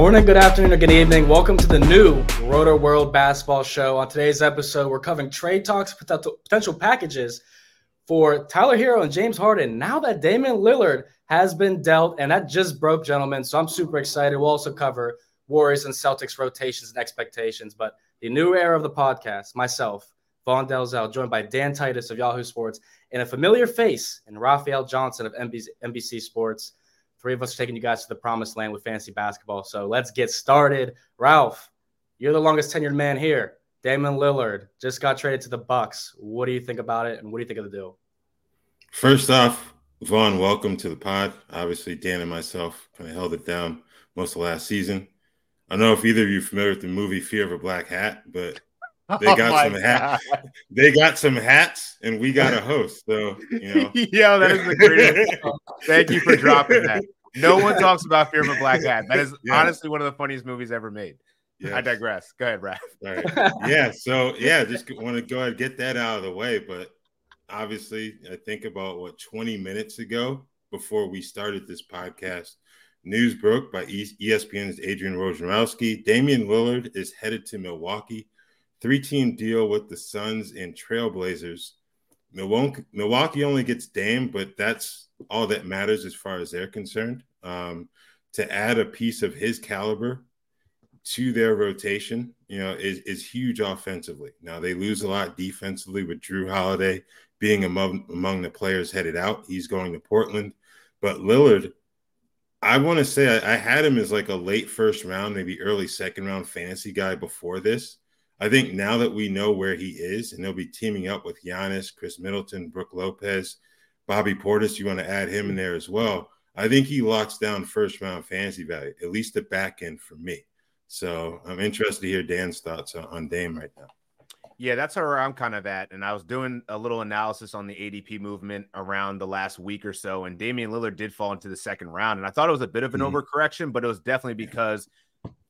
Morning, good afternoon, or good evening. Welcome to the new Rotoworld Basketball Show. On today's episode, we're covering trade talks, potential, packages for Tyler Herro and James Harden. Now that Damian Lillard has been dealt, and that just broke, gentlemen. So I'm super excited. We'll also cover Warriors and Celtics rotations and expectations. But the new era of the podcast, myself, Vaughn Dalzell, joined by Dan Titus of Yahoo Sports, and a familiar face in Raphielle Johnson of NBC Sports. Three of us are taking you guys to the promised land with fantasy basketball. So let's get started. Ralph, you're the longest tenured man here. Damian Lillard just got traded to the Bucks. What do you think about it, and what do you think of the deal? First off, Vaughn, welcome to the pod. Obviously, Dan and myself kind of held it down most of last season. I don't know if either of you are familiar with the movie Fear of a Black Hat, but they Oh got my some hats. They got some hats, and we got a host. So you know, Yo, that is the greatest. Thank you for dropping that. No one talks about Fear of a Black Hat. That is Yeah. honestly one of the funniest movies ever made. yeah. I digress. Go ahead, Raph. All right. yeah. So yeah, just want to go ahead and get that out of the way. But obviously, I think about what 20 minutes ago before we started this podcast, news broke by ESPN's Adrian Wojnarowski. Damian Lillard is headed to Milwaukee. Three-team deal with the Suns and Trailblazers. Milwaukee, Milwaukee only gets Dame, but that's all that matters as far as they're concerned. Um, to add a piece of his caliber to their rotation, you know, is, is huge offensively. Now they lose a lot defensively with Jrue Holiday being among among the players headed out. He's going to Portland, but Lillard, I want to say I, I had him as like a late first round, maybe early second round fantasy guy before this. I think now that we know where he is, and they'll be teaming up with Giannis, Khris Middleton, Brook Lopez, Bobby Portis, you want to add him in there as well. I think he locks down first round fantasy value, at least the back end for me. So I'm interested to hear Dan's thoughts on, Dame right now. Yeah, that's where I'm kind of at. And I was doing a little analysis on the ADP movement around the last week or so. And Damian Lillard did fall into the second round. And I thought it was a bit of an Mhm. overcorrection, but it was definitely because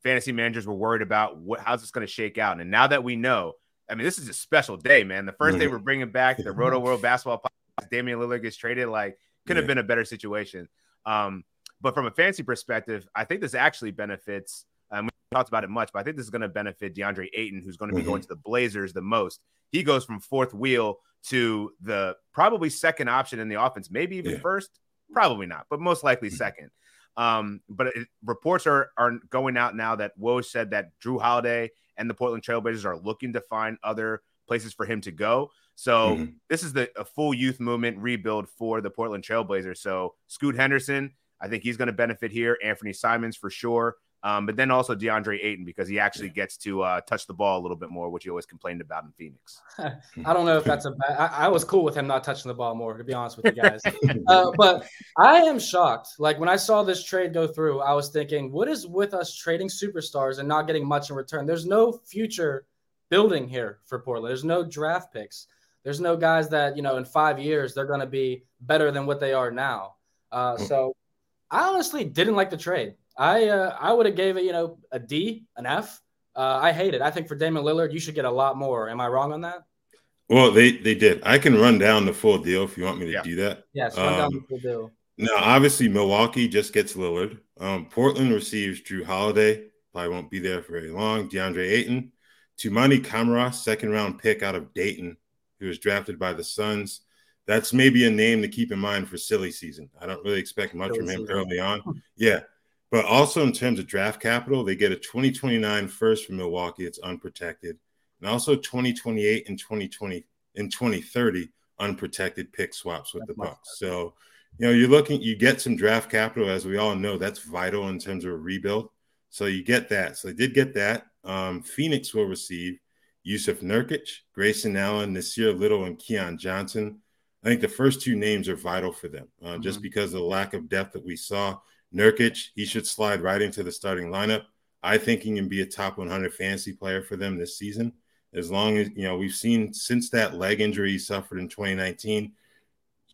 fantasy managers were worried about what how's this going to shake out. And now that we know, I mean, this is a special day, man. The 1st day Mhm. we're bringing back the Rotoworld Basketball podcast, Damian Lillard gets traded. Like, could have been a better situation. Um, but from a fantasy perspective, I think this actually benefits. Um, we talked about it much, but I think this is going to benefit DeAndre Ayton, who's going to be Mhm. going to the Blazers the most. He goes from fourth wheel to the probably second option in the offense, maybe even Yeah. first, probably not, but most likely Mhm. second. Um, but it, reports are are going out now that Woj said that Jrue Holiday and the Portland Trailblazers are looking to find other places for him to go. So Mhm. this is the a full youth movement rebuild for the Portland Trailblazers. So Scoot Henderson, I think he's going to benefit here. Anthony Simons for sure. Um, but then also DeAndre Ayton because he actually gets to uh, touch the ball a little bit more, which he always complained about in Phoenix. I don't know if that's a bad. I, I was cool with him not touching the ball more, to be honest with you guys. uh, but I am shocked. Like when I saw this trade go through, I was thinking, what is with us trading superstars and not getting much in return? There's no future building here for Portland. There's no draft picks. There's no guys that you know in five years they're going to be better than what they are now. Uh, so I honestly didn't like the trade. I uh, I would have gave it you know a D, an F. Uh, I hate it. I think for Damian Lillard, you should get a lot more. Am I wrong on that? Well, they they did. I can run down the full deal if you want me to Yeah. do that. Yes, run down Um, the deal. Now, obviously, Milwaukee just gets Lillard. Um, Portland receives Jrue Holiday. Probably won't be there for very long. DeAndre Ayton, Toumani Camara, second round pick out of Dayton, who was drafted by the Suns. That's maybe a name to keep in mind for silly season. I don't really expect much Silly from him season. early on. Yeah. But also in terms of draft capital, they get a 2029 first from Milwaukee. It's unprotected, and also 2028 and 2020 and 2030 unprotected pick swaps with the Bucks. So, you know, you're looking, you get some draft capital, as we all know, that's vital in terms of a rebuild. So you get that. So they did get that. Um, Phoenix will receive Jusuf Nurkic, Grayson Allen, Nassir Little, and Keon Johnson. I think the first two names are vital for them, uh, mm-hmm. just because of the lack of depth that we saw. Nurkic, he should slide right into the starting lineup. I think he can be a top 100 fantasy player for them this season. As long as, you know, we've seen since that leg injury he suffered in 2019,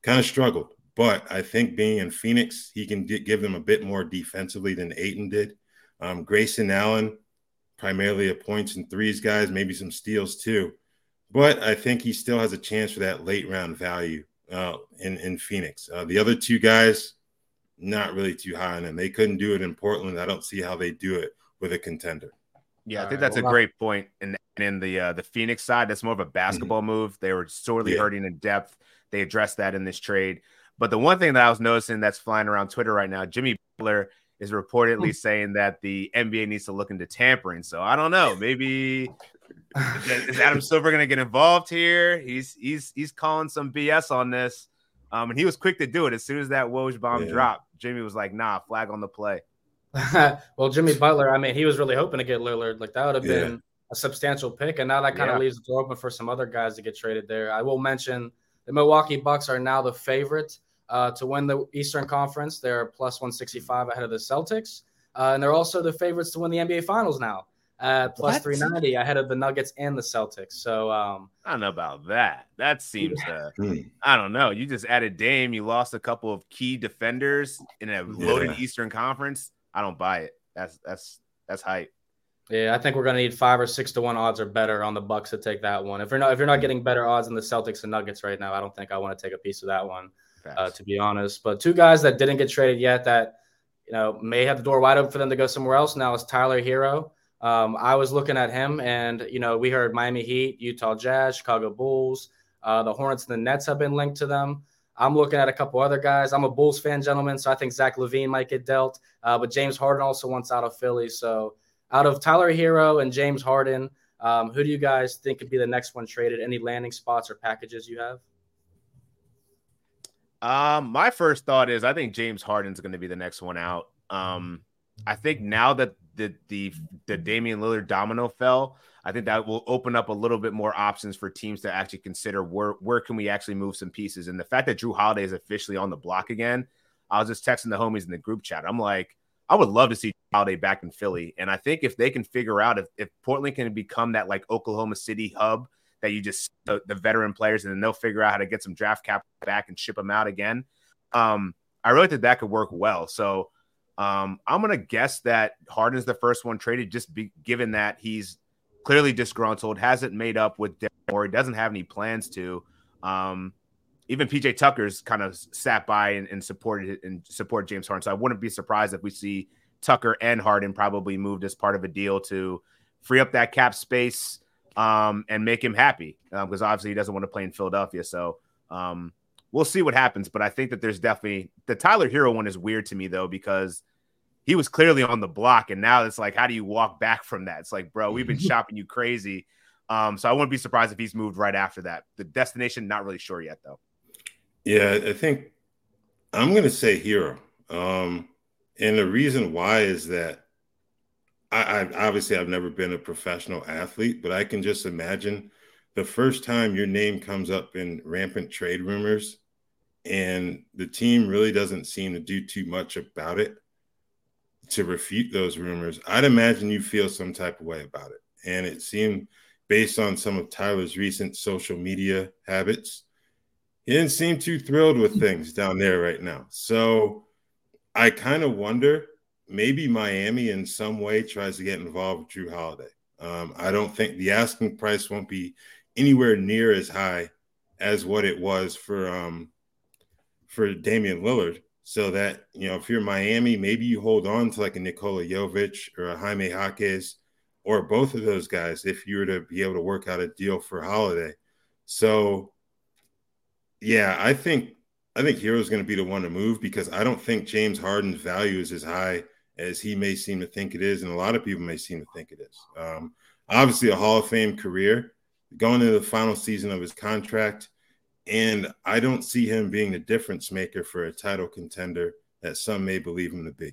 kind of struggled. But I think being in Phoenix, he can d- give them a bit more defensively than Ayton did. Um, Grayson Allen, primarily a points and threes guys, maybe some steals too. But I think he still has a chance for that late round value uh, in in Phoenix. Uh, the other two guys, not really too high on them. They couldn't do it in Portland. I don't see how they do it with a contender. Yeah, I think that's well, a great point. And in the uh, the Phoenix side, that's more of a basketball mm-hmm. move. They were sorely yeah. hurting in depth. They addressed that in this trade. But the one thing that I was noticing that's flying around Twitter right now, Jimmy Butler is reportedly hmm. saying that the NBA needs to look into tampering. So I don't know. Maybe is Adam Silver going to get involved here? He's he's he's calling some BS on this, um, and he was quick to do it as soon as that Woj bomb yeah. dropped. Jimmy was like, "Nah, flag on the play." well, Jimmy Butler, I mean, he was really hoping to get Lillard. Like that would have yeah. been a substantial pick, and now that kind of yeah. leaves the door open for some other guys to get traded there. I will mention the Milwaukee Bucks are now the favorite uh, to win the Eastern Conference. They're plus 165 ahead of the Celtics. Uh, and they're also the favorites to win the NBA Finals now at plus 390 ahead of the Nuggets and the Celtics. So um, I don't know about that. That seems, uh, I don't know. You just added Dame. You lost a couple of key defenders in a loaded yeah. Eastern Conference. I don't buy it. That's that's that's hype. Yeah, I think we're gonna need five or six to one odds or better on the Bucks to take that one. If you're not if you're not getting better odds than the Celtics and Nuggets right now, I don't think I want to take a piece of that one uh, to be honest. But two guys that didn't get traded yet that you know may have the door wide open for them to go somewhere else now is Tyler Herro. Um, I was looking at him, and you know we heard Miami Heat, Utah Jazz, Chicago Bulls, uh, the Hornets, and the Nets have been linked to them. I'm looking at a couple other guys. I'm a Bulls fan, gentlemen, so I think Zach LaVine might get dealt. Uh, but James Harden also wants out of Philly. So out of Tyler Herro and James Harden, um, who do you guys think could be the next one traded? Any landing spots or packages you have? Um, my first thought is I think James Harden's going to be the next one out. Um, I think now that the the the Damian Lillard domino fell, I think that will open up a little bit more options for teams to actually consider where where can we actually move some pieces. And the fact that Jrue Holiday is officially on the block again, I was just texting the homies in the group chat. I'm like, I would love to see Holiday back in Philly. And I think if they can figure out if, if Portland can become that like Oklahoma City hub that you just the, the, veteran players and then they'll figure out how to get some draft cap back and ship them out again. Um, I really think that could work well. So um, I'm gonna guess that Harden's the first one traded, just be, given that he's clearly disgruntled, hasn't made up with or doesn't have any plans to. Um, even PJ Tucker's kind of sat by and, and supported and support James Harden. So I wouldn't be surprised if we see Tucker and Harden probably moved as part of a deal to free up that cap space um, and make him happy because um, obviously he doesn't want to play in Philadelphia. So um, we'll see what happens. But I think that there's definitely the Tyler Herro one is weird to me though because he was clearly on the block, and now it's like, how do you walk back from that? It's like, bro, we've been shopping you crazy. Um, so I wouldn't be surprised if he's moved right after that. The destination, not really sure yet though. Yeah, I think I'm going to say Herro, Um, and the reason why is that I, I obviously I've never been a professional athlete, but I can just imagine the first time your name comes up in rampant trade rumors and the team really doesn't seem to do too much about it to refute those rumors, I'd imagine you feel some type of way about it. And it seemed based on some of Tyler's recent social media habits, he didn't seem too thrilled with things down there right now. So I kind of wonder maybe Miami in some way tries to get involved with Jrue Holiday. Um, I don't think the asking price won't be anywhere near as high as what it was for um, for Damian Lillard. So that you know, if you're Miami, maybe you hold on to like a Nikola Jovic or a Jaime Jaquez or both of those guys if you were to be able to work out a deal for Holiday. So, yeah, I think I think Herro's going to be the one to move because I don't think James Harden's value is as high as he may seem to think it is, and a lot of people may seem to think it is. Um, obviously, a Hall of Fame career, going into the final season of his contract, and I don't see him being the difference maker for a title contender that some may believe him to be.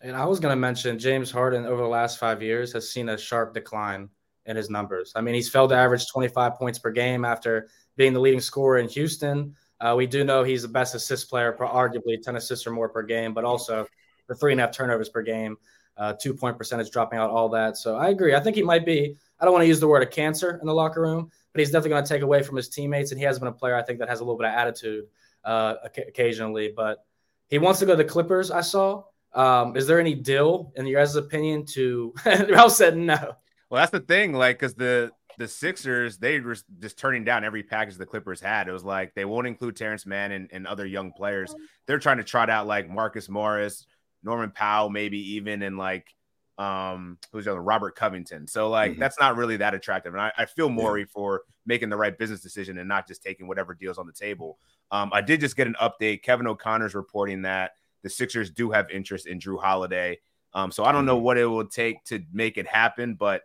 And I was going to mention James Harden over the last five years has seen a sharp decline in his numbers. I mean, he's failed to average 25 points per game after being the leading scorer in Houston. Uh, we do know he's the best assist player, arguably 10 assists or more per game, but also the three and a half turnovers per game, uh, two point percentage dropping out, all that. So I agree. I think he might be, I don't want to use the word a cancer in the locker room, but he's definitely going to take away from his teammates. And he has been a player, I think, that has a little bit of attitude uh, occasionally. But he wants to go to the Clippers, I saw. Um, is there any deal, in your guys' opinion, to Ralph said no? Well, that's the thing, like, because the the Sixers, they were just turning down every package the Clippers had. It was like they won't include Terance Mann and, and other young players. They're trying to trot out like Marcus Morris, Norman Powell, maybe even, and like um who's the other Robert Covington. So like mm-hmm. that's not really that attractive. And I, I feel Morey yeah. for making the right business decision and not just taking whatever deals on the table. Um, I did just get an update. Kevin O'Connor's reporting that the Sixers do have interest in Jrue Holiday. Um, so I don't know mm-hmm. what it will take to make it happen, but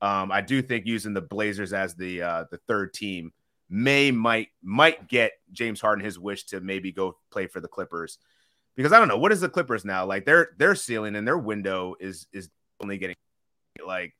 um, I do think using the Blazers as the uh, the third team may might might get James Harden his wish to maybe go play for the Clippers because I don't know what is the Clippers now like their their ceiling and their window is is only getting like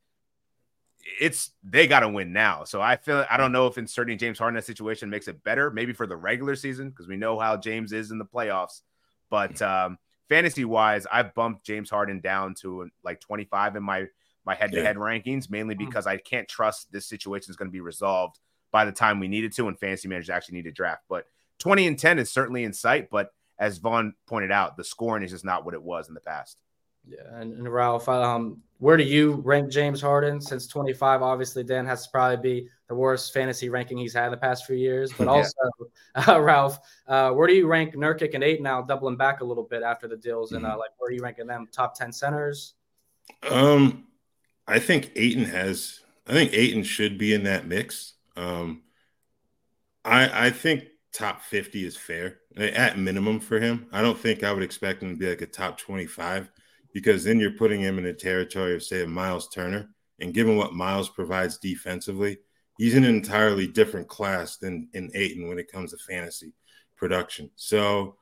it's they got to win now. So I feel I don't know if inserting James Harden in that situation makes it better, maybe for the regular season because we know how James is in the playoffs. But um, fantasy wise, I've bumped James Harden down to like 25 in my my head to head rankings, mainly hmm. because I can't trust this situation is going to be resolved by the time we needed to and fantasy managers actually need to draft. But 20 and 10 is certainly in sight. But as Vaughn pointed out, the scoring is just not what it was in the past. Yeah, and, and Ralph, um, where do you rank James Harden? Since 25, obviously, Dan has to probably be the worst fantasy ranking he's had in the past few years. But also, uh, Ralph, uh, where do you rank Nurkic and Ayton now, doubling back a little bit after the deals? And uh, like, where are you ranking them? Top 10 centers? Um, I think Ayton has. I think Ayton should be in that mix. Um, I I think top fifty is fair at minimum for him. I don't think I would expect him to be like a top twenty five because then you're putting him in the territory of say a Miles Turner. And given what Miles provides defensively, he's in an entirely different class than in Ayton when it comes to fantasy production. So,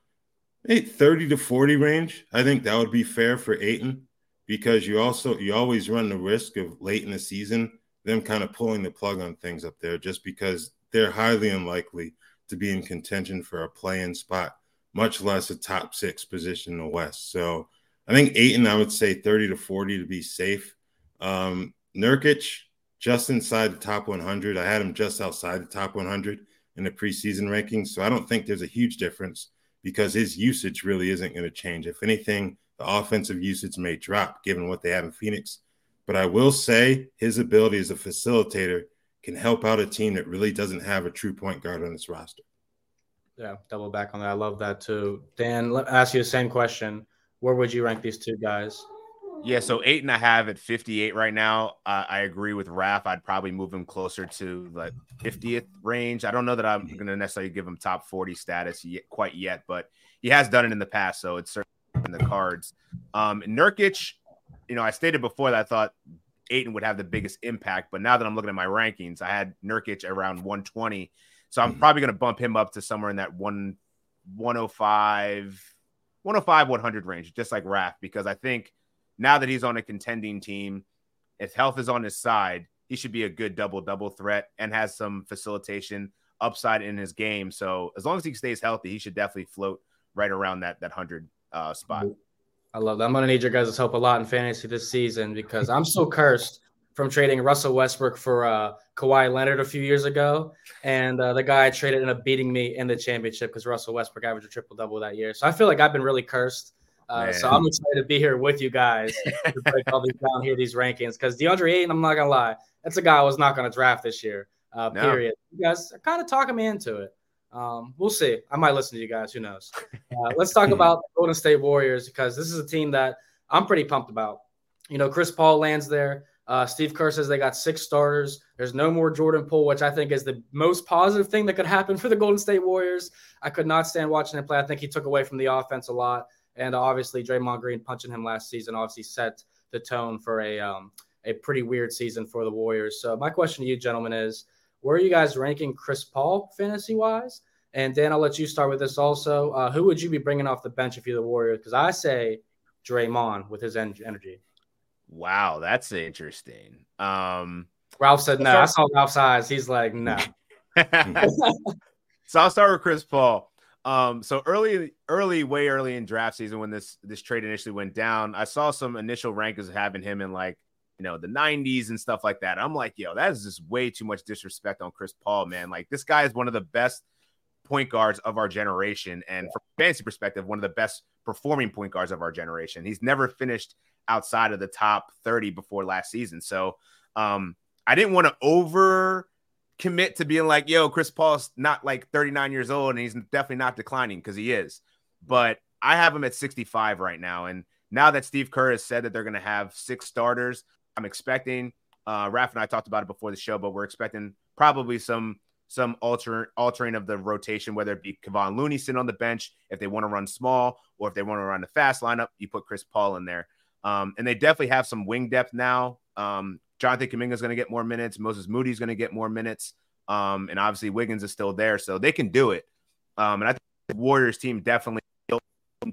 hey, 30 to 40 range, I think that would be fair for Ayton because you also you always run the risk of late in the season them kind of pulling the plug on things up there just because they're highly unlikely to be in contention for a play-in spot, much less a top six position in the West. So I think Ayton, I would say 30 to 40 to be safe. Um, Nurkic, just inside the top 100. I had him just outside the top 100 in the preseason rankings. So I don't think there's a huge difference because his usage really isn't going to change. If anything, the offensive usage may drop given what they have in Phoenix. But I will say his ability as a facilitator can help out a team that really doesn't have a true point guard on its roster. Yeah, double back on that. I love that too. Dan, let me ask you the same question. Where would you rank these two guys? Yeah, so eight and a half at 58 right now. Uh, I agree with Raf. I'd probably move him closer to the 50th range. I don't know that I'm going to necessarily give him top 40 status yet, quite yet, but he has done it in the past. So it's certainly in the cards. Um, Nurkic, you know, I stated before that I thought Ayton would have the biggest impact, but now that I'm looking at my rankings, I had Nurkic around 120. So I'm mm-hmm. probably going to bump him up to somewhere in that one 105, 105, 100 range, just like Raf, because I think now that he's on a contending team, if health is on his side, he should be a good double double threat and has some facilitation upside in his game. So as long as he stays healthy, he should definitely float right around that that hundred uh, spot. I love that. I'm gonna need your guys' help a lot in fantasy this season because I'm so cursed from trading Russell Westbrook for uh, Kawhi Leonard a few years ago, and uh, the guy I traded ended up beating me in the championship because Russell Westbrook averaged a triple double that year. So I feel like I've been really cursed. Uh, so I'm excited to be here with you guys to break all these down here, these rankings. Because DeAndre Ayton, I'm not gonna lie, that's a guy I was not gonna draft this year. Uh, no. Period. You guys are kind of talking me into it. Um, we'll see. I might listen to you guys. Who knows? Uh, let's talk about the Golden State Warriors because this is a team that I'm pretty pumped about. You know, Chris Paul lands there. Uh, Steve Kerr says they got six starters. There's no more Jordan Poole, which I think is the most positive thing that could happen for the Golden State Warriors. I could not stand watching him play. I think he took away from the offense a lot. And obviously, Draymond Green punching him last season obviously set the tone for a um, a pretty weird season for the Warriors. So my question to you, gentlemen, is where are you guys ranking Chris Paul fantasy wise? And Dan, I'll let you start with this also. Uh, who would you be bringing off the bench if you're the Warriors? Because I say Draymond with his energy. Wow, that's interesting. Um, Ralph said no. I saw Ralph's eyes. He's like, no. so I'll start with Chris Paul. Um, so early, early, way early in draft season when this this trade initially went down, I saw some initial rankings having him in like you know the 90s and stuff like that. I'm like, yo, that is just way too much disrespect on Chris Paul, man. Like this guy is one of the best point guards of our generation, and from a fantasy perspective, one of the best performing point guards of our generation. He's never finished outside of the top 30 before last season. So um, I didn't want to over commit to being like, yo, Chris Paul's not like 39 years old and he's definitely not declining because he is. But I have him at 65 right now. And now that Steve Kerr has said that they're going to have six starters, I'm expecting. Uh, Raph and I talked about it before the show, but we're expecting probably some some alter, altering of the rotation, whether it be Kevon Looney sitting on the bench if they want to run small, or if they want to run the fast lineup, you put Chris Paul in there. Um, and they definitely have some wing depth now. Um, Jonathan Kuminga is going to get more minutes. Moses Moody is going to get more minutes. Um, and obviously Wiggins is still there, so they can do it. Um, and I think the Warriors team definitely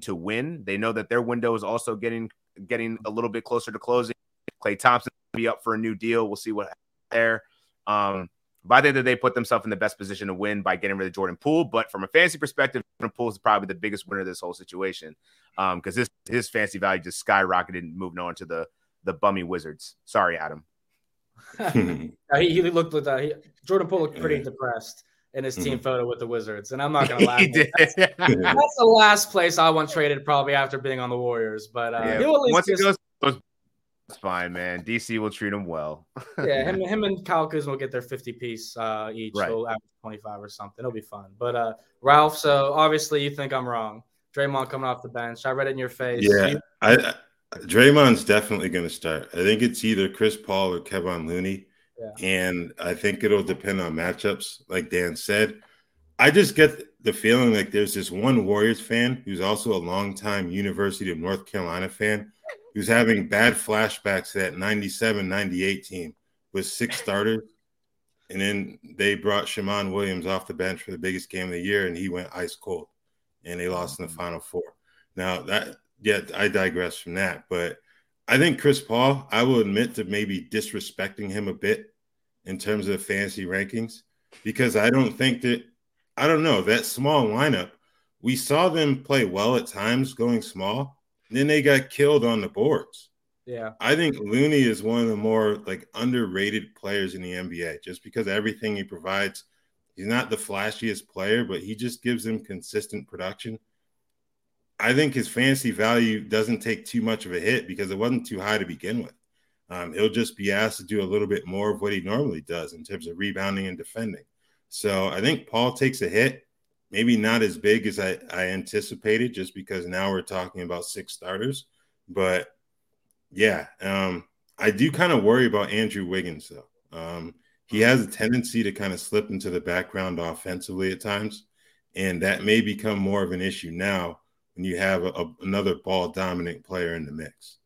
to win. They know that their window is also getting getting a little bit closer to closing. Klay Thompson will be up for a new deal. We'll see what happens there. Um, by the end of the day, put themselves in the best position to win by getting rid of Jordan Poole. But from a fantasy perspective, Jordan Poole is probably the biggest winner of this whole situation because um, his his fantasy value just skyrocketed, and moving on to the the bummy Wizards. Sorry, Adam. he, he looked with uh, he, Jordan Poole looked pretty depressed in his team mm-hmm. photo with the Wizards, and I'm not gonna lie. that's, that's, the last place I want traded probably after being on the Warriors. But uh, yeah. once he goes it's fine, man. DC will treat him well. yeah, him, him and Kyle Kuzma will get their 50 piece uh, each. Right. So average 25 or something. It'll be fun. But uh, Ralph, so obviously you think I'm wrong. Draymond coming off the bench. I read it in your face. Yeah, you- I, I, Draymond's definitely going to start. I think it's either Chris Paul or Kevin Looney. Yeah. And I think it'll depend on matchups, like Dan said. I just get the feeling like there's this one Warriors fan who's also a longtime University of North Carolina fan he was having bad flashbacks to that 97 98 team with six starters. And then they brought Shammond Williams off the bench for the biggest game of the year, and he went ice cold, and they lost in the mm-hmm. final four. Now that, yeah, I digress from that, but I think Chris Paul, I will admit to maybe disrespecting him a bit in terms of fantasy rankings because I don't think that I don't know that small lineup. We saw them play well at times going small, then they got killed on the boards. Yeah. I think Looney is one of the more like underrated players in the NBA just because everything he provides. He's not the flashiest player, but he just gives them consistent production. I think his fantasy value doesn't take too much of a hit because it wasn't too high to begin with. Um, he'll just be asked to do a little bit more of what he normally does in terms of rebounding and defending. So I think Paul takes a hit maybe not as big as I, I anticipated just because now we're talking about six starters. But yeah, um, I do kind of worry about Andrew Wiggins though. Um, he has a tendency to kind of slip into the background offensively at times, and that may become more of an issue now when you have a, a, another ball dominant player in the mix.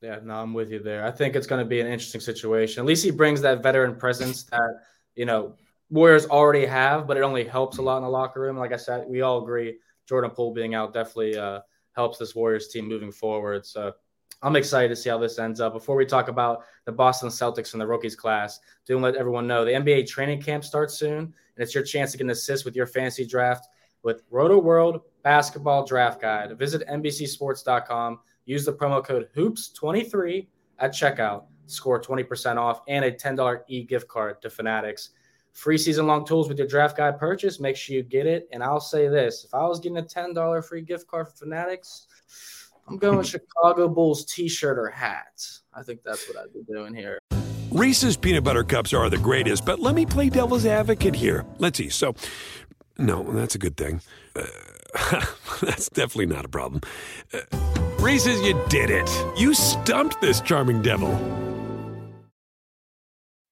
Yeah, no, I'm with you there. I think it's going to be an interesting situation. At least he brings that veteran presence that you know Warriors already have, but it only helps a lot in the locker room. Like I said, we all agree Jordan Poole being out definitely uh, helps this Warriors team moving forward. So I'm excited to see how this ends up. Before we talk about the Boston Celtics and the rookies class, do let everyone know the NBA training camp starts soon, and it's your chance to get an assist with your fantasy draft with Rotoworld Basketball Draft Guide. Visit NBCSports.com. Use the promo code HOOPS23 at checkout. Score 20% off and a $10 e gift card to Fanatics free season long tools with your draft guide purchase. Make sure you get it. And I'll say this if I was getting a $10 free gift card for Fanatics, I'm going Chicago Bulls t shirt or hat. I think that's what I'd be doing here. Reese's peanut butter cups are the greatest, but let me play devil's advocate here. Let's see. So, no, that's a good thing. Uh, that's definitely not a problem. Uh, Reese's, you did it. You stumped this charming devil.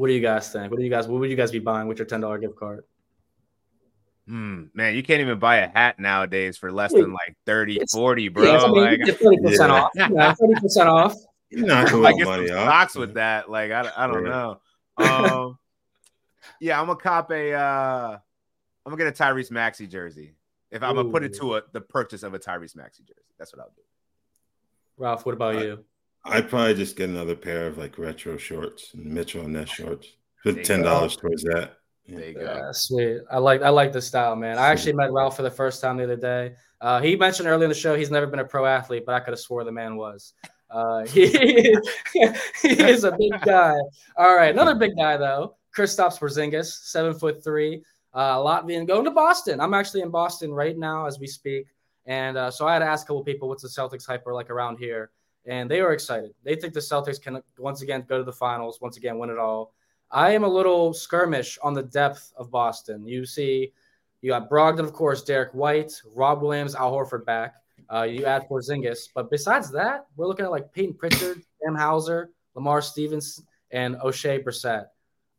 What do you guys think? What do you guys? What would you guys be buying with your ten dollar gift card? Hmm, man, you can't even buy a hat nowadays for less than like 30, It's- 40, bro. Yeah, I mean, like, you get thirty percent Yeah. off. Yeah, thirty percent off. You knock a I little get some money off. stocks with that. Like, I, I don't Yeah. know. Um, yeah, I'm gonna cop a. Uh, I'm gonna get a Tyrese Maxey jersey. If I'm gonna put it to a the purchase of a Tyrese Maxey jersey, that's what I'll do. Ralph, what about I- you? I'd probably just get another pair of like retro shorts, Mitchell and Ness shorts. There Put ten dollars towards that. There you go. Yeah, sweet. I like I like the style, man. I actually met Ralph for the first time the other day. Uh, he mentioned earlier in the show he's never been a pro athlete, but I could have swore the man was. Uh, he, he is a big guy. All right, another big guy though, Kristaps Porzingis, seven foot three, uh, Latvian, going to Boston. I'm actually in Boston right now as we speak, and uh, so I had to ask a couple people what's the Celtics hyper like around here, and they are excited. They think the Celtics can once again go to the finals, once again win it all. I am a little skirmish on the depth of Boston. You see, you got Brogdon, of course, Derrick White, Rob Williams, Al Horford back. Uh, you add Porzingis, but besides that, we're looking at like Payton Pritchard, Sam Hauser, Lamar Stevens, and Oshae Brissett.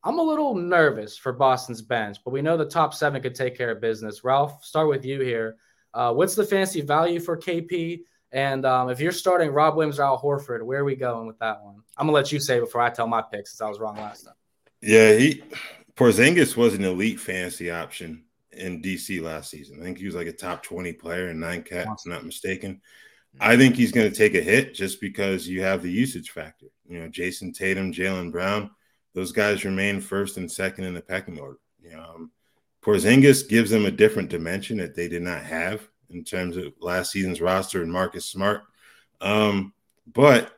I'm a little nervous for Boston's bench, but we know the top seven could take care of business. Ralph, start with you here. Uh, what's the fancy value for KP? And um, if you're starting Rob Williams or Al Horford, where are we going with that one? I'm gonna let you say before I tell my pick since I was wrong last time. Yeah, he Porzingis was an elite fantasy option in DC last season. I think he was like a top 20 player in nine cats, if not mistaken. I think he's going to take a hit just because you have the usage factor. You know, Jayson Tatum, Jaylen Brown, those guys remain first and second in the pecking order. You know, um, Porzingis gives them a different dimension that they did not have in terms of last season's roster and Marcus Smart. Um, but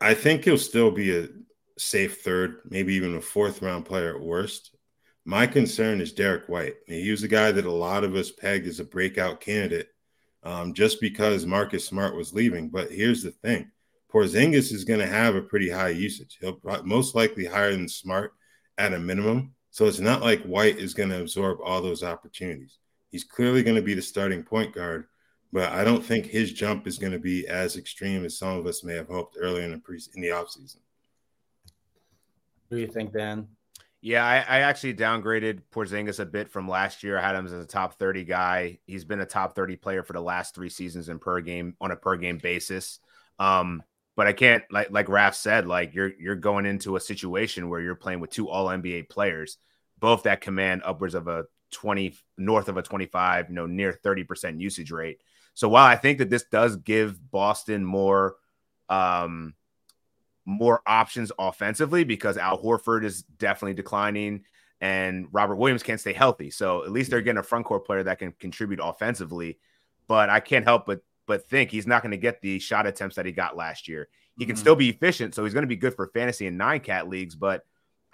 I think he'll still be a safe third, maybe even a fourth round player at worst. My concern is Derrick White. He was a guy that a lot of us pegged as a breakout candidate um, just because Marcus Smart was leaving. But here's the thing Porzingis is going to have a pretty high usage. He'll most likely higher than Smart at a minimum. So it's not like White is going to absorb all those opportunities. He's clearly going to be the starting point guard, but I don't think his jump is going to be as extreme as some of us may have hoped earlier in the pre- in the offseason. What do you think, Dan? Yeah, I, I actually downgraded Porzingis a bit from last year. I had him as a top 30 guy. He's been a top 30 player for the last three seasons in per game on a per game basis. Um, but I can't like like Raf said, like you're you're going into a situation where you're playing with two all NBA players, both that command upwards of a 20 north of a 25, you know, near 30% usage rate. So while I think that this does give Boston more um more options offensively because Al Horford is definitely declining and Robert Williams can't stay healthy. So at least they're getting a front court player that can contribute offensively. But I can't help but but think he's not going to get the shot attempts that he got last year. He can Mhm. still be efficient, so he's going to be good for fantasy and nine cat leagues, but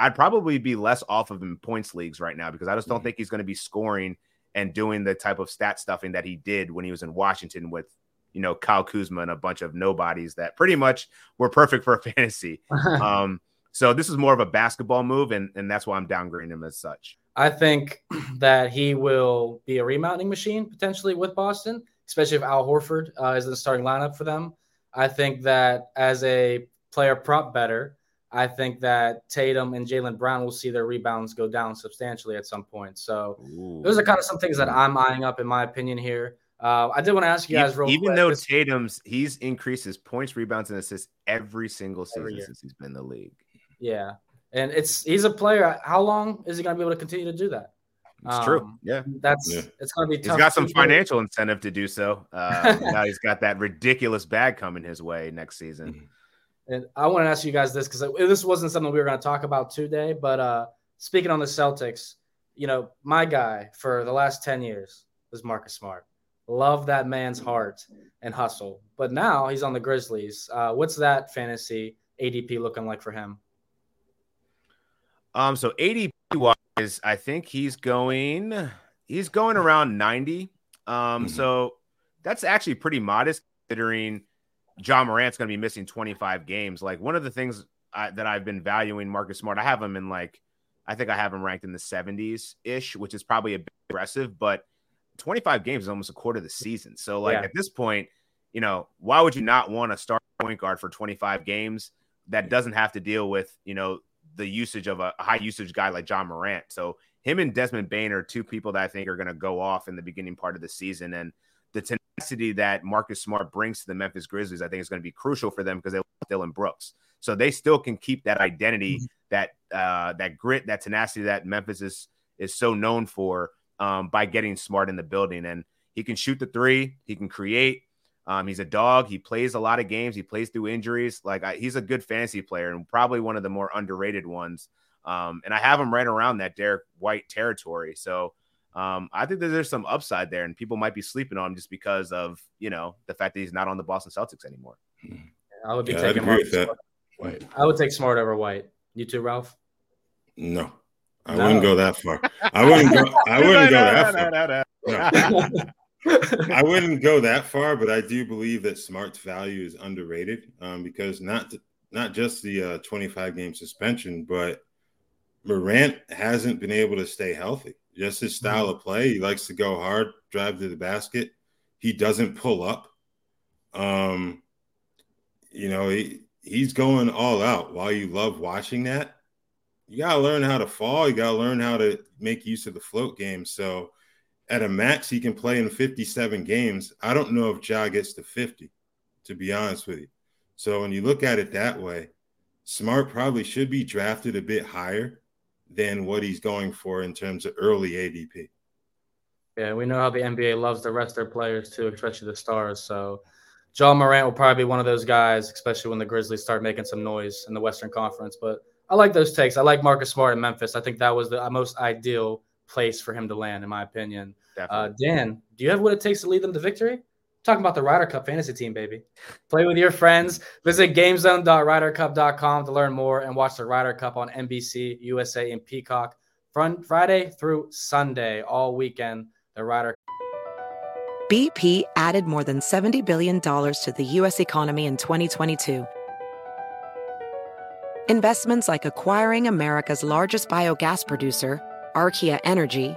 I'd probably be less off of him points leagues right now because I just don't think he's going to be scoring and doing the type of stat stuffing that he did when he was in Washington with you know Kyle Kuzma and a bunch of nobodies that pretty much were perfect for fantasy. Um, so this is more of a basketball move, and and that's why I'm downgrading him as such. I think that he will be a remounting machine potentially with Boston, especially if Al Horford uh, is in the starting lineup for them. I think that as a player prop better, I think that Tatum and Jaylen Brown will see their rebounds go down substantially at some point. So those are kind of some things that I'm eyeing up in my opinion here. Uh, I did want to ask you guys real even quick. though Tatum's he's increased his points, rebounds, and assists every single season Every since he's been in the league. yeah, and it's he's a player. How long is he going to be able to continue to do that? It's um, true. Yeah, that's yeah. it's gonna be. He's got some financial incentive to do so. Uh, now he's got that ridiculous bag coming his way next season. And I want to ask you guys this because this wasn't something we were going to talk about today. But uh, speaking on the Celtics, you know, my guy for the last 10 years was Marcus Smart. Love that man's heart and hustle. But now he's on the Grizzlies. Uh, what's that fantasy ADP looking like for him? Um, so ADP wise, I think he's going he's going around 90. Um, mm-hmm. so that's actually pretty modest considering Ja Morant's going to be missing 25 games. Like one of the things I, that I've been valuing Marcus Smart, I have him in like, I think I have him ranked in the 70s ish, which is probably a bit aggressive, but 25 games is almost a quarter of the season. So, like yeah. at this point, you know, why would you not want to start point guard for 25 games that doesn't have to deal with, you know, the usage of a, a high usage guy like John Morant? So, him and Desmond Bane are two people that I think are going to go off in the beginning part of the season. And the that Marcus Smart brings to the Memphis Grizzlies, I think is going to be crucial for them because they have Dillon Brooks. So they still can keep that identity, mm-hmm. that uh, that grit, that tenacity that Memphis is is so known for um, by getting Smart in the building. And he can shoot the three, he can create. Um, he's a dog. He plays a lot of games. He plays through injuries. Like I, he's a good fantasy player and probably one of the more underrated ones. Um, and I have him right around that Derrick White territory. So um, I think that there's some upside there, and people might be sleeping on him just because of you know the fact that he's not on the Boston Celtics anymore. I would be yeah, taking Mark Smart. White. I would take Smart over White. You too, Ralph? No, I no. wouldn't go that far. I wouldn't go. I wouldn't go that far. No. I wouldn't go that far, but I do believe that Smart's value is underrated um, because not to, not just the uh, 25 game suspension, but Morant hasn't been able to stay healthy. Just his style mm-hmm. of play. He likes to go hard, drive to the basket. He doesn't pull up. Um, you know, he, he's going all out. While you love watching that, you gotta learn how to fall. You gotta learn how to make use of the float game. So at a max, he can play in 57 games. I don't know if Ja gets to 50, to be honest with you. So when you look at it that way, Smart probably should be drafted a bit higher than what he's going for in terms of early ADP. Yeah, we know how the NBA loves the rest of their players too, especially the stars. So John Morant will probably be one of those guys, especially when the Grizzlies start making some noise in the Western Conference. But I like those takes. I like Marcus Smart in Memphis. I think that was the most ideal place for him to land, in my opinion. Uh, Dan, do you have what it takes to lead them to victory? Talking about the Ryder Cup fantasy team, baby. Play with your friends. Visit gamezone.rydercup.com to learn more and watch the Ryder Cup on NBC, USA, and Peacock. From Friday through Sunday, all weekend, the Ryder BP added more than $70 billion to the U.S. economy in 2022. Investments like acquiring America's largest biogas producer, Archaea Energy,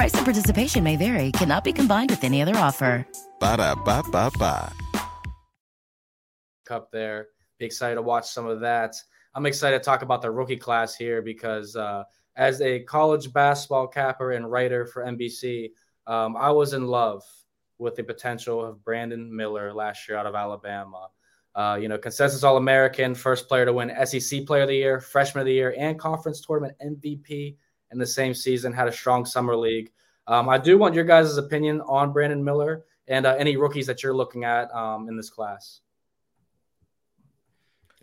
Price and participation may vary, cannot be combined with any other offer. Ba da ba ba ba. Cup there. Be excited to watch some of that. I'm excited to talk about the rookie class here because uh, as a college basketball capper and writer for NBC, um, I was in love with the potential of Brandon Miller last year out of Alabama. Uh, you know, consensus All American, first player to win SEC Player of the Year, Freshman of the Year, and Conference Tournament MVP in the same season. Had a strong summer league. Um, I do want your guys' opinion on Brandon Miller and uh, any rookies that you're looking at um, in this class.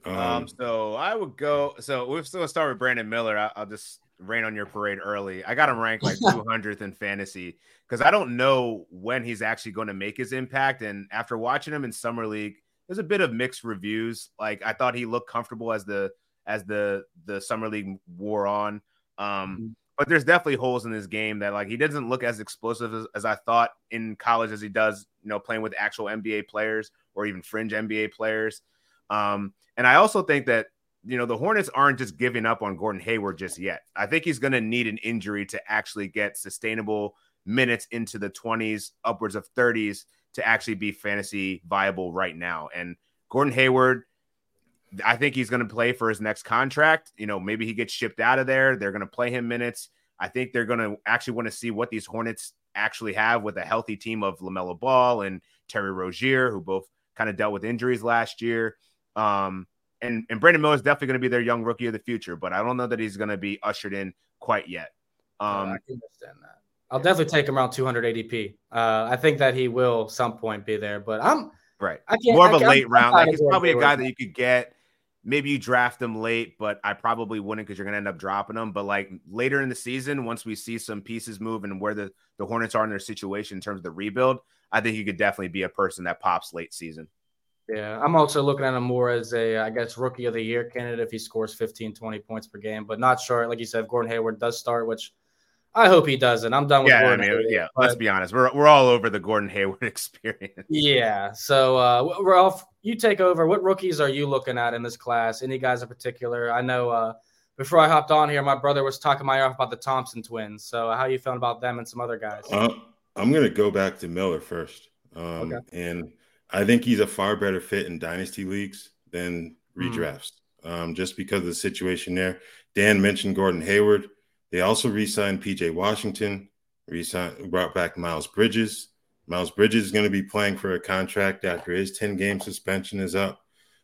Um, um, so I would go. So we're still gonna start with Brandon Miller. I, will just rain on your parade early. I got him ranked like 200th in fantasy because I don't know when he's actually going to make his impact. And after watching him in summer league, there's a bit of mixed reviews. Like I thought he looked comfortable as the as the the summer league wore on. Um, mm-hmm. but there's definitely holes in his game that like he doesn't look as explosive as, as I thought in college as he does, you know, playing with actual NBA players or even fringe NBA players. Um, and I also think that you know, the Hornets aren't just giving up on Gordon Hayward just yet. I think he's going to need an injury to actually get sustainable minutes into the 20s, upwards of 30s to actually be fantasy viable right now. And Gordon Hayward, I think he's going to play for his next contract. You know, maybe he gets shipped out of there. They're going to play him minutes. I think they're going to actually want to see what these Hornets actually have with a healthy team of LaMelo Ball and Terry Rozier, who both kind of dealt with injuries last year. Um, and and Brandon Miller is definitely going to be their young rookie of the future, but I don't know that he's going to be ushered in quite yet. Um, I understand that. I'll definitely take him around 200 ADP. Uh, I think that he will some point be there, but I'm right. More of a late round. Like he's probably a guy that you could get. Maybe you draft him late, but I probably wouldn't because you're going to end up dropping him. But like later in the season, once we see some pieces move and where the, the Hornets are in their situation in terms of the rebuild, I think he could definitely be a person that pops late season. Yeah, I'm also looking at him more as a, I guess, rookie of the year candidate if he scores 15, 20 points per game, but not sure. Like you said, Gordon Hayward does start, which I hope he doesn't. I'm done with yeah, Gordon I mean, Hayward, yeah, but, let's be honest. We're, we're all over the Gordon Hayward experience. Yeah. So, uh, Ralph, you take over. What rookies are you looking at in this class? Any guys in particular? I know uh, before I hopped on here, my brother was talking my off about the Thompson twins. So, how you feeling about them and some other guys? Uh, I'm going to go back to Miller first. Um, okay. And I think he's a far better fit in dynasty leagues than hmm. redrafts, mm. um, just because of the situation there. Dan mentioned Gordon Hayward. They also re-signed PJ Washington, re-signed, brought back Miles Bridges. Miles Bridges is going to be playing for a contract after his 10 game suspension is up.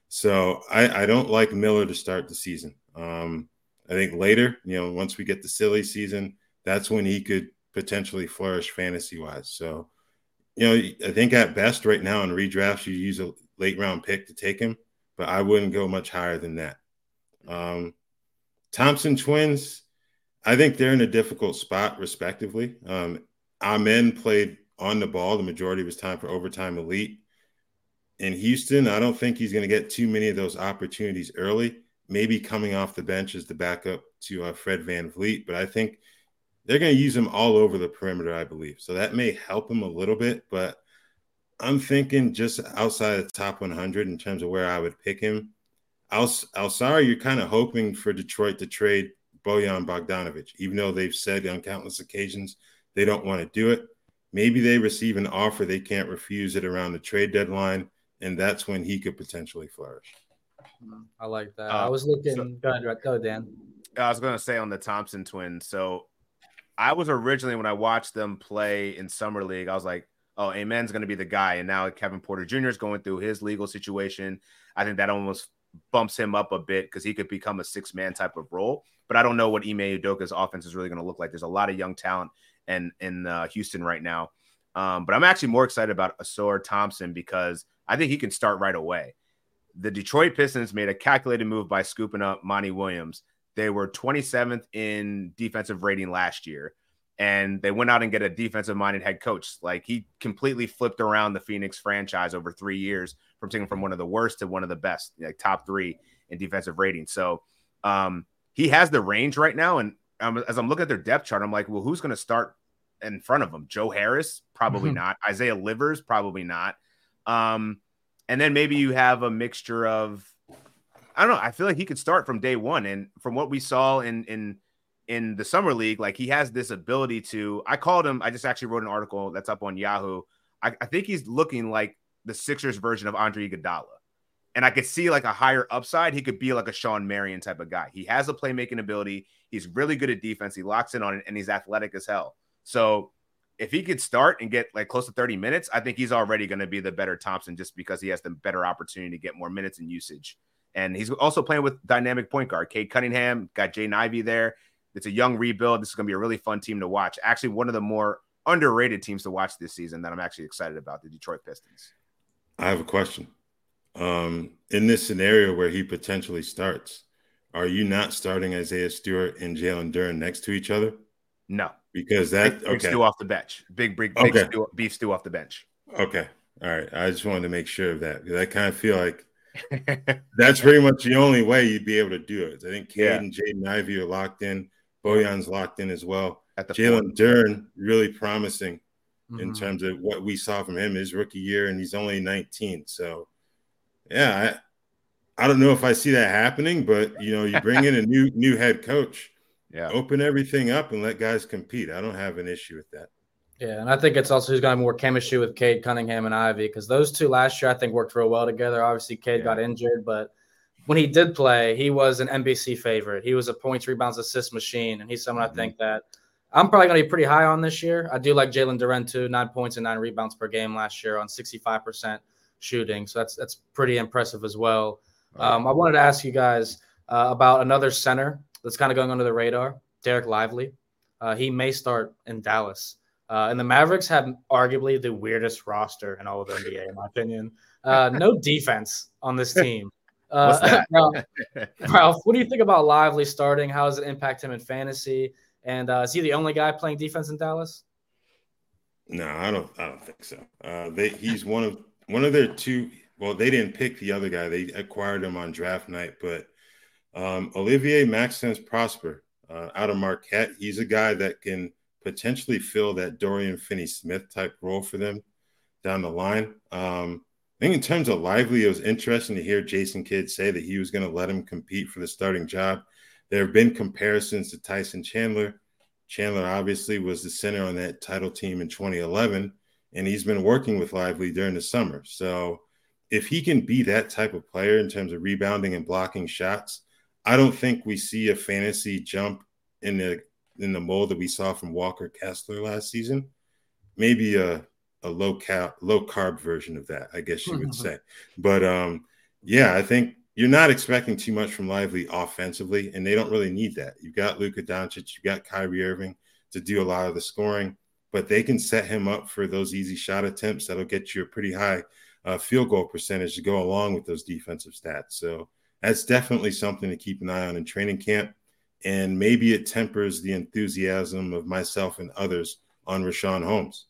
So I, I don't like Miller to start the season. Um, I think later, you know, once we get the silly season, that's when he could potentially flourish fantasy wise. So you know, I think at best right now in redrafts, you use a late round pick to take him, but I wouldn't go much higher than that. Um, Thompson twins, I think they're in a difficult spot, respectively. Um, Amen played on the ball the majority of his time for overtime elite. In Houston, I don't think he's going to get too many of those opportunities early. Maybe coming off the bench as the backup to uh, Fred VanVleet, but I think they're going to use him all over the perimeter, I believe. So that may help him a little bit, but I'm thinking just outside the top 100 in terms of where I would pick him. Al Alsari, you're kind of hoping for Detroit to trade Bojan Bogdanovic, even though they've said on countless occasions they don't want to do it. Maybe they receive an offer they can't refuse it around the trade deadline, and that's when he could potentially flourish. I like that. Uh, I was looking. So, go ahead, go Dan. I was going to say on the Thompson twins. So I was originally when I watched them play in summer league, I was like, oh, Amen's going to be the guy. And now Kevin Porter Jr. is going through his legal situation. I think that almost bumps him up a bit because he could become a six man type of role. But I don't know what Ime Udoka's offense is really going to look like. There's a lot of young talent in in uh, Houston right now. Um, but I'm actually more excited about Ausar Thompson because I think he can start right away. The Detroit Pistons made a calculated move by scooping up Monty Williams. They were 27th in defensive rating last year, and they went out and get a defensive minded head coach. Like he completely flipped around the Phoenix franchise over three years from taking from one of the worst to one of the best, like top three in defensive rating. So um, he has the range right now. And um, as I'm looking at their depth chart, I'm like, well, who's going to start in front of him? Joe Harris? Probably mm-hmm. not. Isaiah Livers? Probably not. Um, and then maybe you have a mixture of I don't know. I feel like he could start from day one, and from what we saw in in in the summer league, like he has this ability to. I called him. I just actually wrote an article that's up on Yahoo. I, I think he's looking like the Sixers version of Andre Iguodala, and I could see like a higher upside. He could be like a Shawn Marion type of guy. He has a playmaking ability. He's really good at defense. He locks in on it, and he's athletic as hell. So if he could start and get like close to 30 minutes, I think he's already going to be the better Thompson just because he has the better opportunity to get more minutes and usage. And he's also playing with dynamic point guard. Cade Cunningham got Jaden Ivey there. It's a young rebuild. This is going to be a really fun team to watch. Actually, one of the more underrated teams to watch this season that I'm actually excited about the Detroit Pistons. I have a question. Um, in this scenario where he potentially starts, are you not starting Isaiah Stewart and Jalen Duren next to each other? No, because that big, big okay. stew off the bench, big big, big Okay. stew, beef stew off the bench. Okay, all right. I just wanted to make sure of that because I kind of feel like that's pretty much the only way you'd be able to do it. I think Cade Yeah. and Jaden Ivey are locked in. Bojan's locked in as well. At the Jalen Duren really promising in Mhm. terms of what we saw from him his rookie year, and he's only 19. So, yeah, I, I don't know if I see that happening, but you know, you bring in a new new head coach, yeah, open everything up and let guys compete. I don't have an issue with that. Yeah, and I think it's also who's got more chemistry with Cade Cunningham and Ivey because those two last year I think worked real well together. Obviously, Cade Yeah. got injured, but when he did play, he was an NBC favorite. He was a points, rebounds, assist machine, and he's someone Mm-hmm. I think that I'm probably going to be pretty high on this year. I do like Jalen Duren too, nine points and nine rebounds per game last year on 65% shooting, so that's that's pretty impressive as well. Um, I wanted to ask you guys uh, about another center that's kind of going under the radar, Dereck Lively. Uh, he may start in Dallas. Uh, and the Mavericks have arguably the weirdest roster in all of the NBA, in my opinion. Uh, no defense on this team. Uh, What's that? Ralph, Ralph, what do you think about Lively starting? How does it impact him in fantasy? And uh, is he the only guy playing defense in Dallas? No, I don't. I don't think so. Uh, they, he's one of one of their two. Well, they didn't pick the other guy. They acquired him on draft night. But um, Olivier Maxence Prosper uh, out of Marquette, he's a guy that can potentially fill that Dorian Finney-Smith type role for them down the line. Um, I think in terms of Lively, it was interesting to hear Jason Kidd say that he was going to let him compete for the starting job. There have been comparisons to Tyson Chandler. Chandler obviously was the center on that title team in 2011, and he's been working with Lively during the summer. So if he can be that type of player in terms of rebounding and blocking shots, I don't think we see a fantasy jump in the in the mold that we saw from Walker Kessler last season. Maybe a a low cal low carb version of that, I guess you would say. But um, yeah, I think you're not expecting too much from Lively offensively, and they don't really need that. You've got Luka Doncic, you've got Kyrie Irving to do a lot of the scoring, but they can set him up for those easy shot attempts that'll get you a pretty high uh, field goal percentage to go along with those defensive stats. So that's definitely something to keep an eye on in training camp. And maybe it tempers the enthusiasm of myself and others on Richaun Holmes.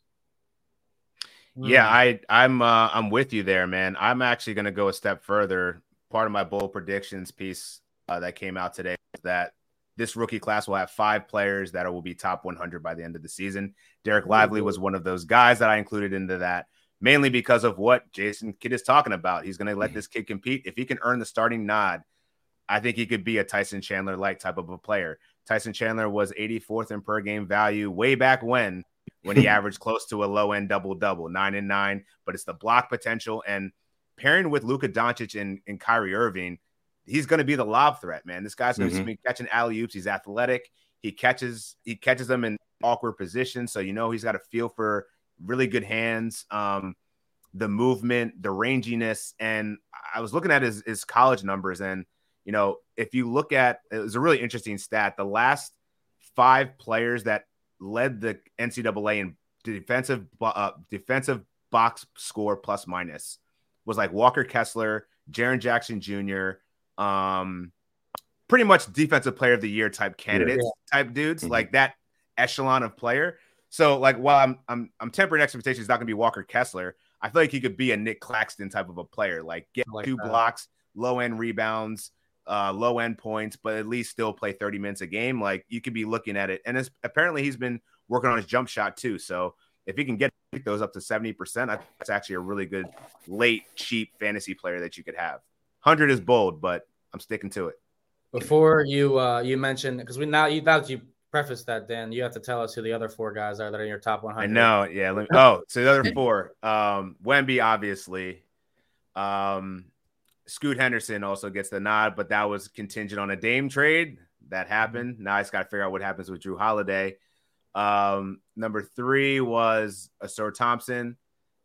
Yeah, I I'm uh, I'm with you there, man. I'm actually going to go a step further. Part of my bold predictions piece uh, that came out today is that this rookie class will have five players that will be top 100 by the end of the season. Dereck Lively was one of those guys that I included into that, mainly because of what Jason Kidd is talking about. He's going to let mm. this kid compete. If he can earn the starting nod, I think he could be a Tyson Chandler like type of a player. Tyson Chandler was 84th in per game value way back when when he averaged close to a low end double double, nine and nine. But it's the block potential and pairing with Luka Doncic and, and Kyrie Irving, he's going to be the lob threat, man. This guy's going to Mhm. be catching alley oops. He's athletic. He catches he catches them in awkward positions, so you know he's got a feel for really good hands. Um, the movement, the ranginess, and I was looking at his, his college numbers, and you know, if you look at it was a really interesting stat. The last five players that led the NCAA in defensive uh, defensive box score plus minus was like Walker Kessler, Jaren Jackson Jr., um, pretty much defensive player of the year type candidates, type dudes, Mhm. like that echelon of player. So like while I'm I'm I'm tempering expectations, it's not gonna be Walker Kessler. I feel like he could be a Nic Claxton type of a player, like get like two that. blocks, low end rebounds, uh, low end points, but at least still play 30 minutes a game. Like you could be looking at it. And it's, apparently he's been working on his jump shot too. So if he can get those up to 70%, I think that's actually a really good late, cheap fantasy player that you could have. 100 is bold, but I'm sticking to it. Before you uh, you mentioned because we now you now that you preface that, Dan, you have to tell us who the other four guys are that are in your top 100. I know. Yeah. Let me, oh, so the other four, um, Wemby, obviously. Um, Scoot Henderson also gets the nod, but that was contingent on a Dame trade that happened. Now I just got to figure out what happens with Jrue Holiday. Um, number three was Ausar Thompson,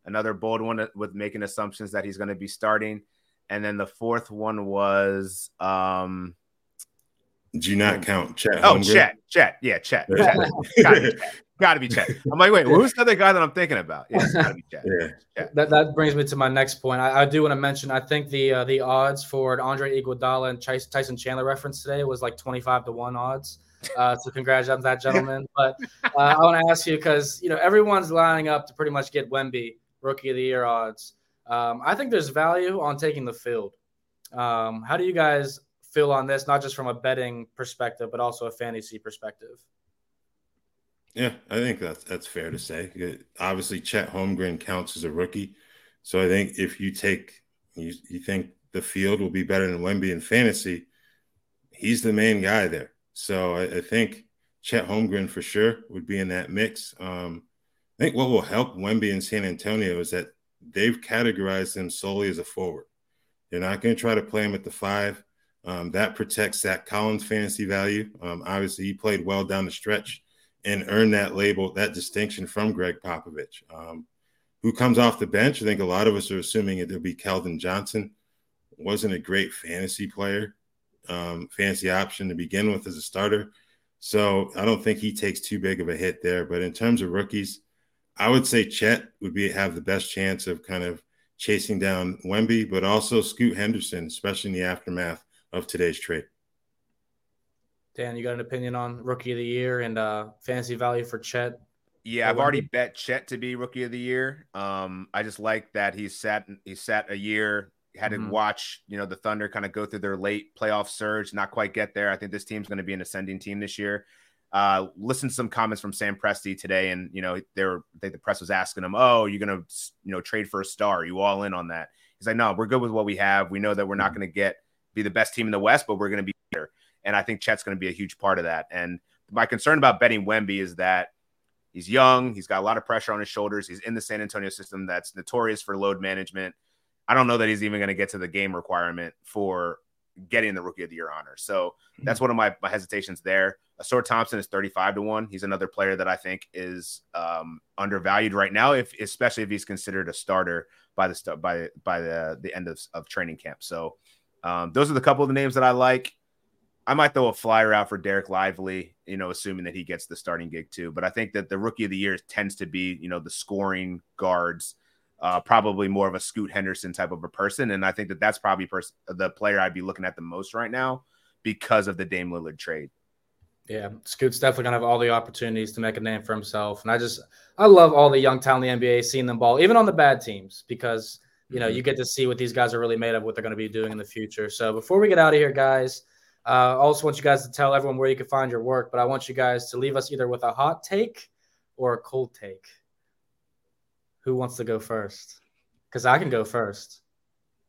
another bold one with making assumptions that he's going to be starting. And then the fourth one was um, Do you not count Chet? Oh, Holmgren? Chet, Chet, yeah, Chet. Chet. gotta, be Chet. gotta be Chet. I'm like, wait, who's the other guy that I'm thinking about? Yeah, gotta be Chet. Yeah. That, that brings me to my next point. I, I do want to mention. I think the uh, the odds for an Andre Iguodala and Chase, Tyson Chandler reference today was like twenty five to one odds. Uh, so congrats on that, gentleman. But uh, I want to ask you because you know everyone's lining up to pretty much get Wemby Rookie of the Year odds. Um, I think there's value on taking the field. Um, how do you guys feel on this? Not just from a betting perspective, but also a fantasy perspective. Yeah, I think that's that's fair to say. Obviously, Chet Holmgren counts as a rookie, so I think if you take you, you think the field will be better than Wemby in fantasy, he's the main guy there. So I, I think Chet Holmgren for sure would be in that mix. Um, I think what will help Wemby in San Antonio is that they've categorized him solely as a forward. They're not going to try to play him at the five. Um, that protects Zach Collins' fantasy value. Um, obviously, he played well down the stretch and earned that label, that distinction from Gregg Popovich. Um, who comes off the bench? I think a lot of us are assuming it'll be Keldon Johnson. Wasn't a great fantasy player, um, fantasy option to begin with as a starter. So I don't think he takes too big of a hit there. But in terms of rookies, I would say Chet would be have the best chance of kind of chasing down Wemby, but also Scoot Henderson, especially in the aftermath of today's trade. Dan, you got an opinion on rookie of the year and uh, fantasy value for Chet? Yeah, I've already bet Chet to be rookie of the year. Um, I just like that he sat he sat a year, had Mhm. to watch you know the Thunder kind of go through their late playoff surge, not quite get there. I think this team's going to be an ascending team this year. Uh, listen to some comments from Sam Presti today, and you know they were I think the press was asking him, "Oh, you're to you know trade for a star? Are you all in on that?" He's like, "No, we're good with what we have. We know that we're not going to get be the best team in the West, but we're going to be here." And I think Chet's going to be a huge part of that. And my concern about betting Wemby is that he's young, he's got a lot of pressure on his shoulders, he's in the San Antonio system that's notorious for load management. I don't know that he's even going to get to the game requirement for getting the rookie of the year honor. So that's one of my, my hesitations there. Ausar Thompson is 35 to 1. He's another player that I think is um, undervalued right now, if especially if he's considered a starter by the by by the the end of, of training camp. So um, those are the couple of the names that I like. I might throw a flyer out for Dereck Lively, you know, assuming that he gets the starting gig too. But I think that the rookie of the year tends to be, you know, the scoring guards, uh, probably more of a Scoot Henderson type of a person. And I think that that's probably pers- the player I'd be looking at the most right now because of the Dame Lillard trade. Yeah, Scoot's definitely gonna have all the opportunities to make a name for himself, and I just I love all the young talent in the NBA, seeing them ball, even on the bad teams, because you know you get to see what these guys are really made of, what they're going to be doing in the future. So before we get out of here, guys, uh, I also want you guys to tell everyone where you can find your work, but I want you guys to leave us either with a hot take or a cold take. Who wants to go first? Because I can go first.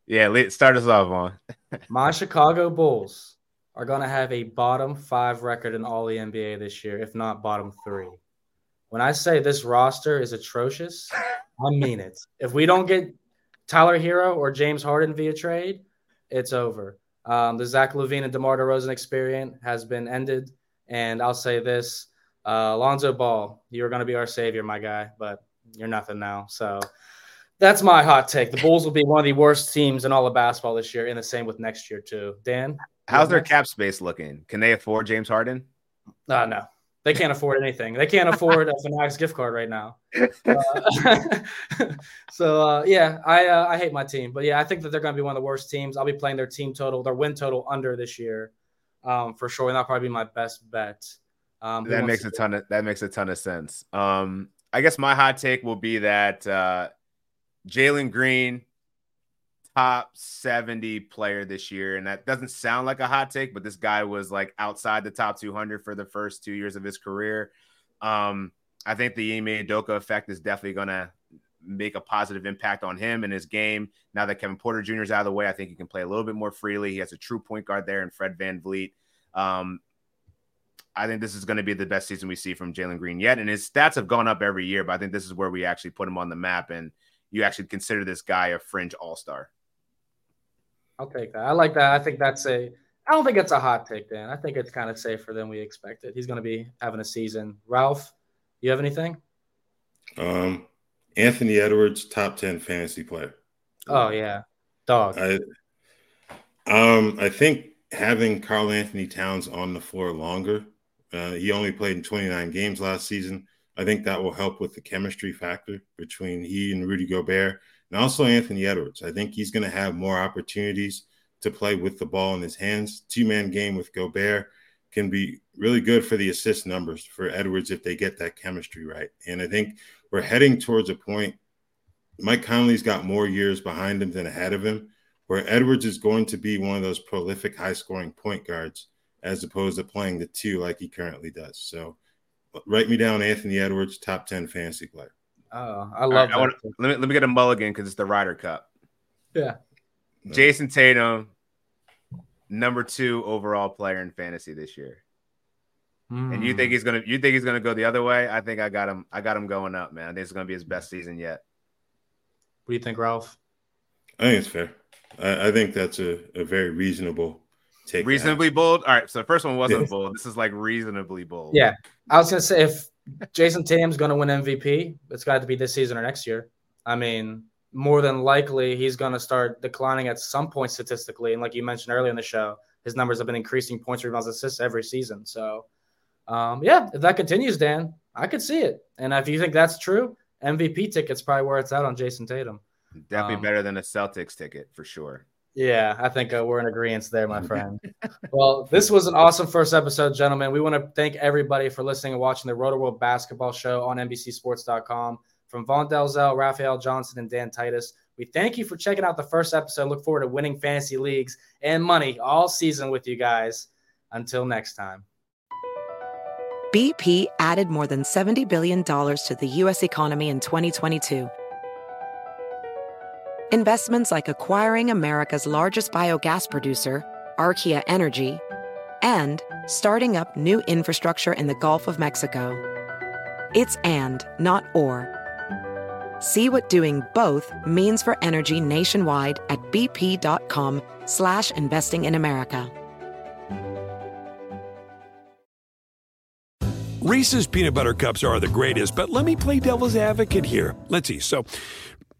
Yeah, let's start us off on. My Chicago Bulls are going to have a bottom five record in all the NBA this year, if not bottom three. When I say this roster is atrocious, I mean it. If we don't get Tyler Herro or James Harden via trade, it's over. Um, the Zach LaVine and DeMar DeRozan experience has been ended. And I'll say this uh, Alonzo Ball, you're going to be our savior, my guy, but you're nothing now. So that's my hot take. The Bulls will be one of the worst teams in all of basketball this year, and the same with next year, too. Dan? How's their cap space looking? Can they afford James Harden? Uh, no, they can't afford anything. They can't afford a Fanatics gift card right now. Uh, so uh, yeah, I uh, I hate my team, but yeah, I think that they're going to be one of the worst teams. I'll be playing their team total, their win total under this year, um, for sure, and that'll probably be my best bet. Um, that makes a ton of that makes a ton of sense. Um, I guess my hot take will be that uh, Jalen Green, top seventy player this year, and that doesn't sound like a hot take, but this guy was like outside the top two hundred for the first two years of his career. Um, I think the Ime Udoka effect is definitely going to make a positive impact on him and his game. Now that Kevin Porter Jr. is out of the way, I think he can play a little bit more freely. He has a true point guard there in Fred VanVleet. Um, I think this is going to be the best season we see from Jalen Green yet. And his stats have gone up every year, but I think this is where we actually put him on the map and you actually consider this guy a fringe all star. I'll take that. I like that. I think that's a. I don't think it's a hot take, Dan. I think it's kind of safer than we expected. He's going to be having a season. Ralph, you have anything? Um, Anthony Edwards, top ten fantasy player. Oh yeah, dog. I, um, I think having Karl-Anthony Towns on the floor longer, uh, he only played in 29 games last season. I think that will help with the chemistry factor between he and Rudy Gobert and also Anthony Edwards. I think he's going to have more opportunities to play with the ball in his hands. Two man game with Gobert can be really good for the assist numbers for Edwards if they get that chemistry right. And I think we're heading towards a point. Mike Conley's got more years behind him than ahead of him, where Edwards is going to be one of those prolific, high scoring point guards as opposed to playing the two like he currently does. So write me down Anthony Edwards, top 10 fantasy player. Oh, I love right, I wanna, let, me, let me get a mulligan because it's the Ryder Cup. Yeah. Jayson Tatum, number two overall player in fantasy this year. Mm. And you think hmm. he's gonna you think he's gonna go the other way? I think I got him. I got him going up, man. I think it's gonna be his best season yet. What do you think, Ralph? I think it's fair. I, I think that's a, a very reasonable take. Reasonably bold. All right. So the first one wasn't bold. This is like reasonably bold. Yeah. I was gonna say if Jayson Tatum's gonna win MVP, it's got to be this season or next year. I mean, more than likely he's going to start declining at some point statistically. And like you mentioned earlier in the show, his numbers have been increasing points, rebounds, assists every season. So, um, yeah, if that continues, Dan, I could see it. And if you think that's true, MVP ticket's probably where it's at on Jayson Tatum. Definitely um, better than a Celtics ticket for sure. Yeah, I think uh, we're in agreement there, my friend. well, this was an awesome first episode, gentlemen. We want to thank everybody for listening and watching the Rotoworld Basketball Show on NBCSports.com from Vaughn Dalzell, Raphielle Johnson, and Dan Titus. We thank you for checking out the first episode. Look forward to winning fantasy leagues and money all season with you guys. Until next time. BP added more than $70 billion to the U.S. economy in 2022. Investments like acquiring America's largest biogas producer, Archaea Energy, and starting up new infrastructure in the Gulf of Mexico. It's and, not or. See what doing both means for energy nationwide at bp.com slash investing in America. Reese's peanut butter cups are the greatest, but let me play devil's advocate here. Let's see. So,